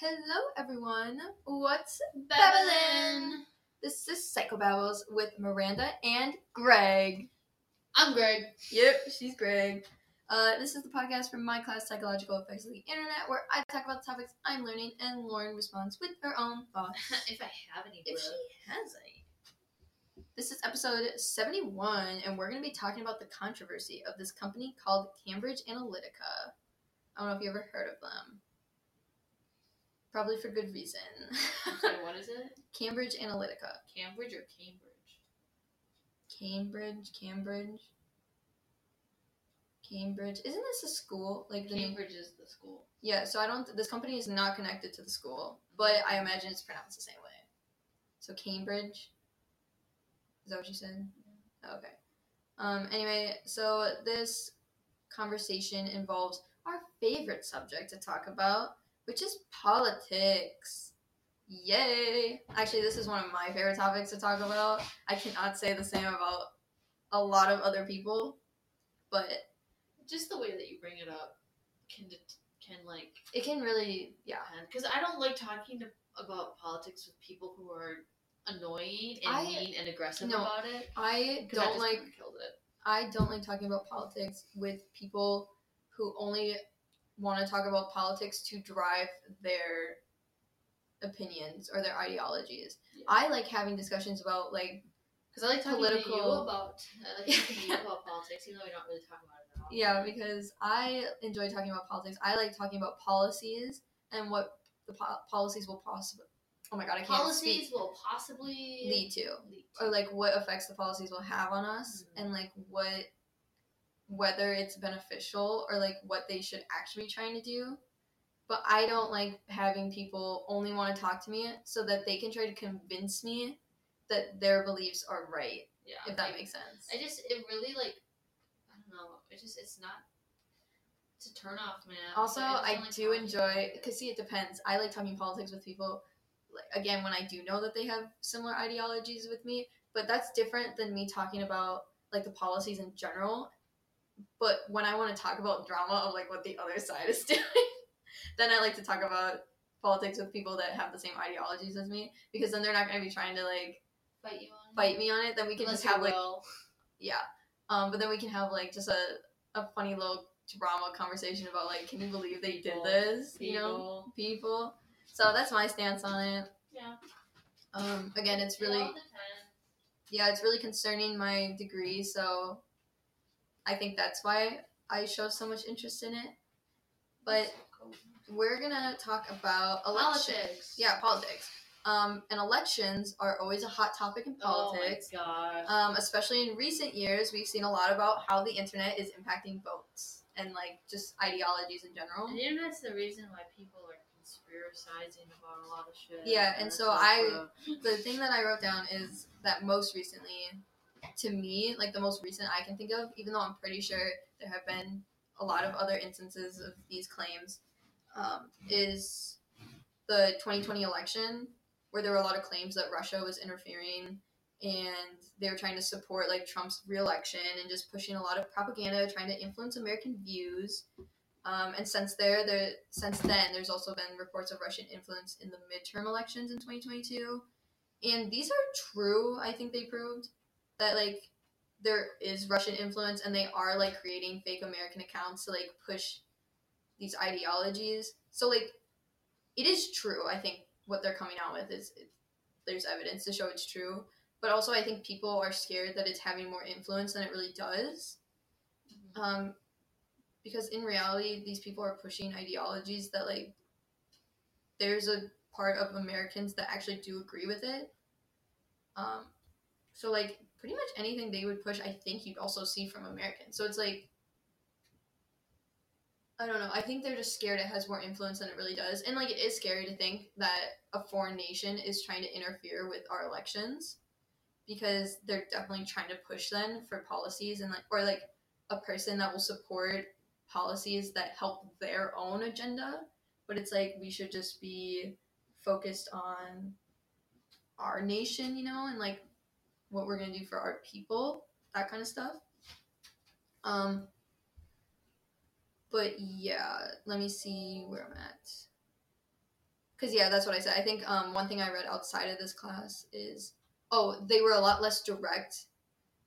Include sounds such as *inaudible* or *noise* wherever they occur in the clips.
Hello, everyone. What's Babylon. This is Psychobabbles with Miranda and Greg. I'm Greg. Yep, she's Greg. Uh, this is the podcast from my class, Psychological Effects of the Internet, where I talk about the topics I'm learning and Lauren responds with her own *laughs* thoughts. if I have any, If she has any. This is episode 71, and we're going to be talking about the controversy of this company called Cambridge Analytica. I don't know if you ever heard of them. Probably for good reason. Sorry, *laughs* what is it? Cambridge Analytica. Cambridge or Cambridge? Cambridge, Cambridge, Cambridge. Isn't this a school? Like the name? Cambridge is the school. Yeah. So I don't. This company is not connected to the school, but I imagine it's pronounced the same way. So Cambridge. Is that what you said? Okay. Um. Anyway, so this conversation involves our favorite subject to talk about, which is politics. Yay! Actually, this is one of my favorite topics to talk about. I cannot say the same about a lot of other people, but Just the way that you bring it up can can like it can really, yeah. because I don't like talking to, about politics with people who are annoying and I- mean and aggressive no, about it. I don't just like killed it. I don't like talking about politics with people who only want to talk about politics to drive their opinions or their ideologies. Yeah. I like having discussions about like Because I like talking to you about I like talking to you *laughs* about politics, even though we don't really talk about it at all. yeah, because I enjoy talking about politics. I like talking about policies and what the po- policies will possibly Oh my god, I can't Policies speak. will possibly lead to lead to. or like what effects the policies will have on us Mhm. and like what whether it's beneficial or like what they should actually be trying to do but i don't like having people only want to talk to me so that they can try to convince me that their beliefs are right yeah, if that like, makes sense I just it really like I don't know. It just it's not it's a turn off, man. also i don't like do enjoy because see it depends i like talking politics with people like, again when i do know that they have similar ideologies with me but that's different than me talking about like the policies in general but when i want to talk about drama of like what the other side is *laughs* doing then i like to talk about politics with people that have the same ideologies as me because then they're not going to be trying to like fight you on fight me on it then we can Unless just have like well. yeah um but then we can have like just a, a funny little drama conversation about like can you believe they did People. this you know people. people. So that's my stance on it. Yeah. Um, again, it's really all depends. yeah, it's really concerning my degree. So I think that's why I show so much interest in it. But we're gonna talk about elections. Politics. Yeah, politics. Um, and elections are always a hot topic in politics. Oh my god. Um, especially in recent years, we've seen a lot about how the internet is impacting votes and like just ideologies in general. and the internet's the reason why people are conspiracizing about a lot of shit. Yeah, and it's so I- *laughs* the thing that I wrote down is that most recently, to me, like the most recent I can think of, even though I'm pretty sure there have been a lot of other instances of these claims, um, is the 2020 election, where there were a lot of claims that Russia was interfering and they were trying to support like Trump's reelection and just pushing a lot of propaganda, trying to influence American views. Um, and since there, there, since then, there's also been reports of Russian influence in the midterm elections in 2022 and these are true i think they proved that like there is russian influence and they are like creating fake american accounts to like push these ideologies. So like it is true i think what they're coming out with is it, there's evidence to show it's true. But also i think people are scared that it's having more influence than it really does. Mhm. um, because in reality these people are pushing ideologies that like there's a part of americans that actually do agree with it. Um, so like pretty much anything they would push i think you'd also see from americans so it's like i don't know. I think they're just scared it has more influence than it really does. And like it is scary to think that a foreign nation is trying to interfere with our elections because they're definitely trying to push them for policies and like or like a person that will support policies that help their own agenda. But it's like we should just be focused on our nation you know and like what we're gonna do for our people that kind of stuff um But yeah, let me see where I'm at. Because yeah, that's what I said. I think um, one thing I read outside of this class is oh they were a lot less direct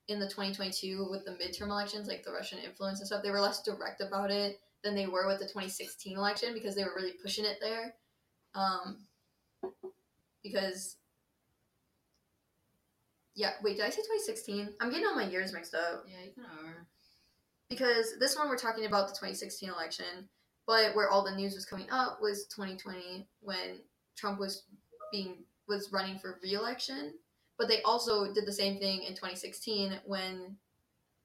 in the 2022 with the midterm elections, like the Russian influence and stuff. They were less direct about it than they were with the 2016 election because they were really pushing it there. Um, because yeah, wait, did I say 2016? I'm getting all my years mixed up Yeah, you kind of are. because this one we're talking about the 2016 election, but where all the news was coming up was 2020 when Trump was being was running for re-election. But they also did the same thing in 2016 when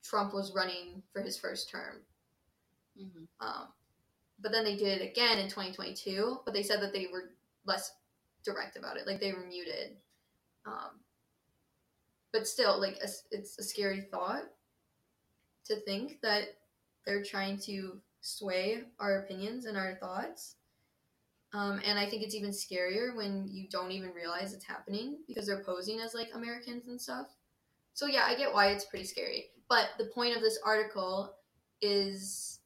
Trump was running for his first term. hmm Um, but then they did it again in 2022, but they said that they were less direct about it, like they were muted. Um, but still, like a, it's a scary thought to think that they're trying to sway our opinions and our thoughts. Um, and I think it's even scarier when you don't even realize it's happening because they're posing as like Americans and stuff. So yeah, I get why it's pretty scary. But the point of this article is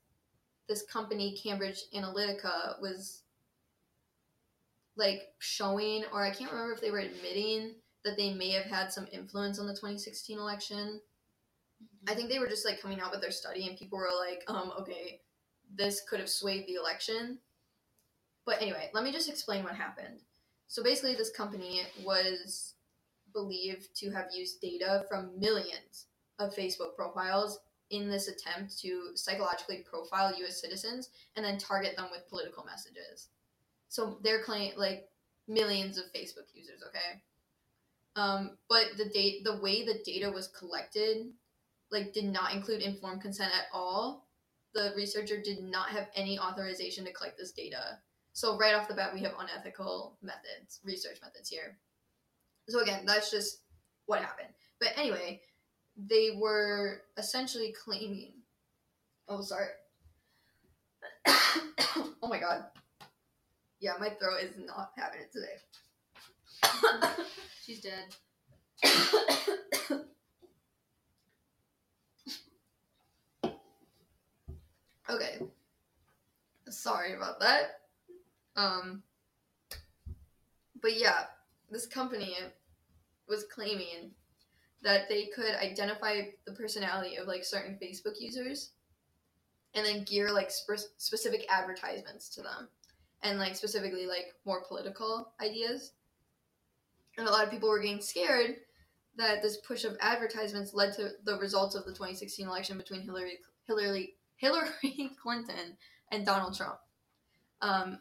this company Cambridge Analytica was like showing or I can't remember if they were admitting that they may have had some influence on the 2016 election. I think they were just like coming out with their study and people were like, um, okay, this could have swayed the election. But anyway, let me just explain what happened. So basically, this company was believed to have used data from millions of Facebook profiles in this attempt to psychologically profile US citizens and then target them with political messages. So they're claiming like millions of Facebook users, okay? Um, but the date the way the data was collected like did not include informed consent at all. The researcher did not have any authorization to collect this data. So right off the bat we have unethical methods, research methods here. So again, that's just what happened. But anyway, they were essentially claiming Oh sorry. *coughs* oh my god. Yeah, my throat is not having it today. She's dead. okay. Sorry about that. Um but yeah, this company was claiming that they could identify the personality of like certain Facebook users and then gear like sp- specific advertisements to them and like specifically like more political ideas. And a lot of people were getting scared that this push of advertisements led to the results of the 2016 election between Hillary Hillary Hillary *laughs* Clinton and Donald Trump. Um,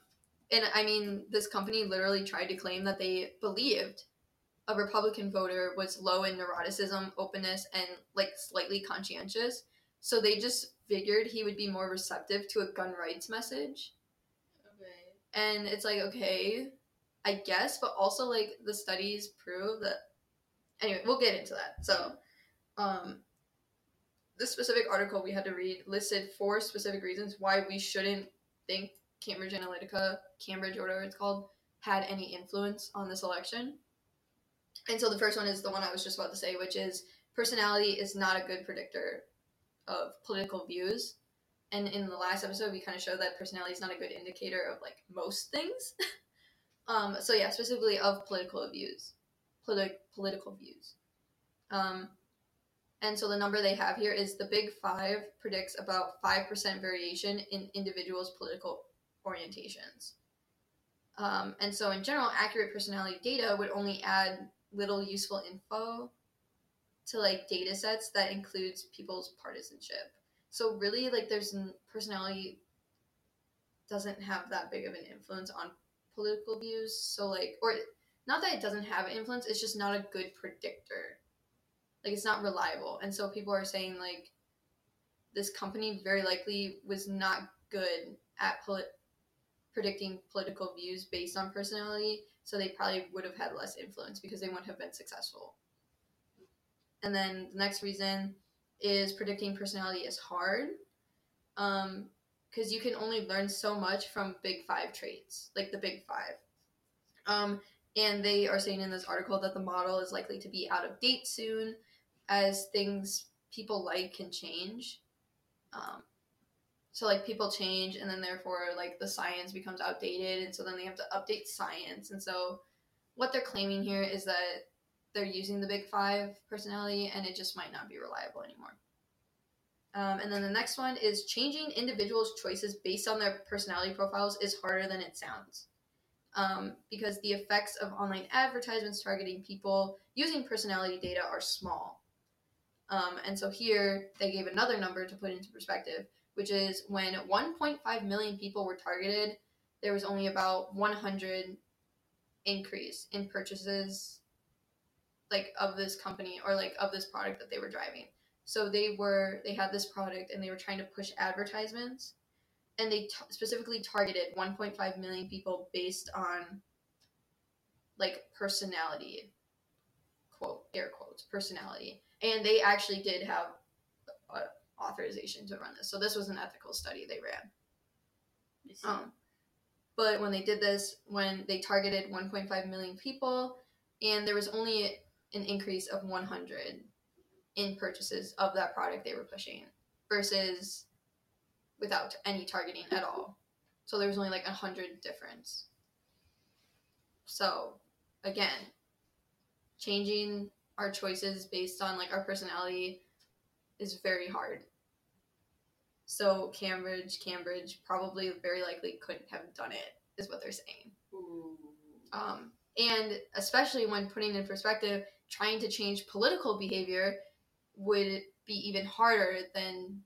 and I mean, this company literally tried to claim that they believed a Republican voter was low in neuroticism, openness, and like slightly conscientious. So they just figured he would be more receptive to a gun rights message. Okay. And it's like, okay, I guess, but also like the studies prove that. Anyway, we'll get into that. So, um, this specific article we had to read listed four specific reasons why we shouldn't think Cambridge Analytica, Cambridge or whatever it's called, had any influence on this election. And so the first one is the one I was just about to say, which is personality is not a good predictor of political views. And in the last episode, we kind of showed that personality is not a good indicator of like most things. *laughs* um, so yeah, specifically of political views, politi- political views. Um, and so the number they have here is the Big Five predicts about five percent variation in individuals' political orientations. Um, and so in general, accurate personality data would only add little useful info to like data sets that includes people's partisanship. So really, like, there's personality doesn't have that big of an influence on political views. So like, or not that it doesn't have influence, it's just not a good predictor. Like, it's not reliable. And so people are saying like, this company very likely was not good at polit- predicting political views based on personality, so they probably would have had less influence because they wouldn't have been successful. And then the next reason is predicting personality is hard, um, because you can only learn so much from big five traits, like the big five. Um, and they are saying in this article that the model is likely to be out of date soon, as things people like can change. Um, so like people change and then therefore like the science becomes outdated and so then they have to update science and so what they're claiming here is that they're using the big five personality and it just might not be reliable anymore um, and then the next one is changing individuals choices based on their personality profiles is harder than it sounds um, because the effects of online advertisements targeting people using personality data are small um, and so here they gave another number to put into perspective which is when 1.5 million people were targeted, there was only about 100 increase in purchases like of this company or like of this product that they were driving. So they were they had this product and they were trying to push advertisements and they t- specifically targeted 1.5 million people based on like personality quote air quotes personality and they actually did have a, authorization to run this. So this was an ethical study they ran. Um, but when they did this, when they targeted 1.5 million people, and there was only an increase of 100 in purchases of that product they were pushing versus without any targeting at all. So there was only like a hundred difference. So again, changing our choices based on like our personality is very hard. So Cambridge, Cambridge probably very likely couldn't have done it, is what they're saying. Um, and especially when putting in perspective, trying to change political behavior would be even harder than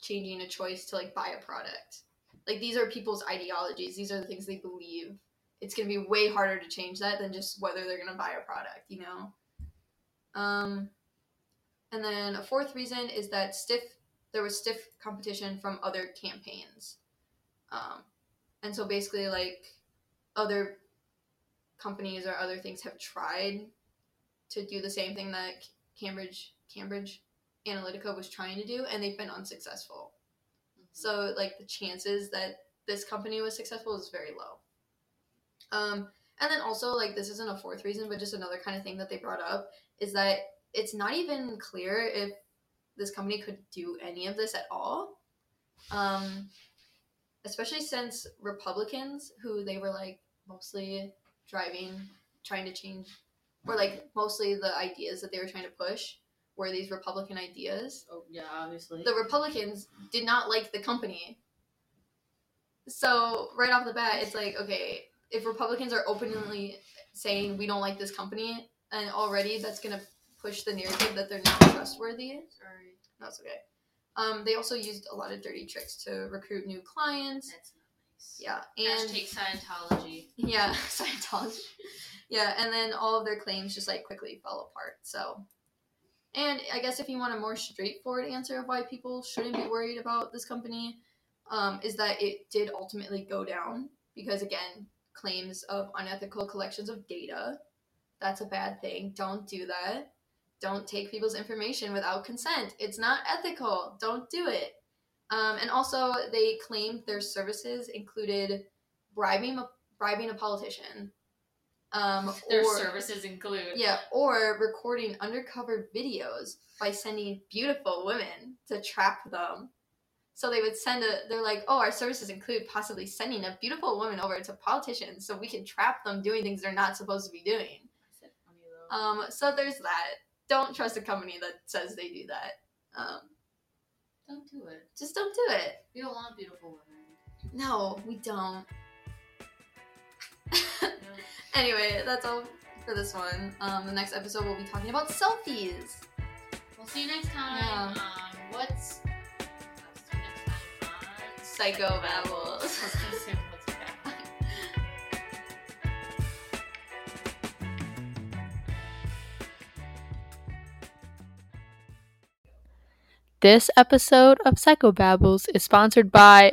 changing a choice to like buy a product. Like these are people's ideologies. These are the things they believe. It's gonna be way harder to change that than just whether they're gonna buy a product, you know. Um, and then a fourth reason is that stiff there was stiff competition from other campaigns. Um, and so basically, like other companies or other things have tried to do the same thing that Cambridge Cambridge Analytica was trying to do, and they've been unsuccessful. Mm-hmm. So like the chances that this company was successful is very low. Um, and then also like this isn't a fourth reason, but just another kind of thing that they brought up is that it's not even clear if this company could do any of this at all. Um, especially since Republicans, who they were like mostly driving, trying to change, or like mostly the ideas that they were trying to push were these Republican ideas. Oh, yeah, obviously. The Republicans did not like the company. So, right off the bat, it's like, okay, if Republicans are openly saying we don't like this company, and already that's going to push the narrative that they're not trustworthy. Sorry. That's okay. Um, they also used a lot of dirty tricks to recruit new clients. That's nice. Yeah, and take Scientology. yeah, *laughs* Scientology. yeah, and then all of their claims just like quickly fell apart. So, and I guess if you want a more straightforward answer of why people shouldn't be worried about this company, um, is that it did ultimately go down because again, claims of unethical collections of data. That's a bad thing. Don't do that don't take people's information without consent. It's not ethical. Don't do it. Um, and also, they claimed their services included bribing a, bribing a politician. Um, their or, services include yeah, or recording undercover videos by sending beautiful women to trap them. So they would send a. They're like, oh, our services include possibly sending a beautiful woman over to politicians so we can trap them doing things they're not supposed to be doing. Um, so there's that don't trust a company that says they do that. Um, don't do it. Just don't do it. We don't want beautiful women. No, we don't. *laughs* anyway, that's all for this one. Um, the next episode we'll be talking about selfies. We'll see you next time. Yeah. Um, what's, what's next time on Psycho Babbles. This episode of Psychobabbles is sponsored by.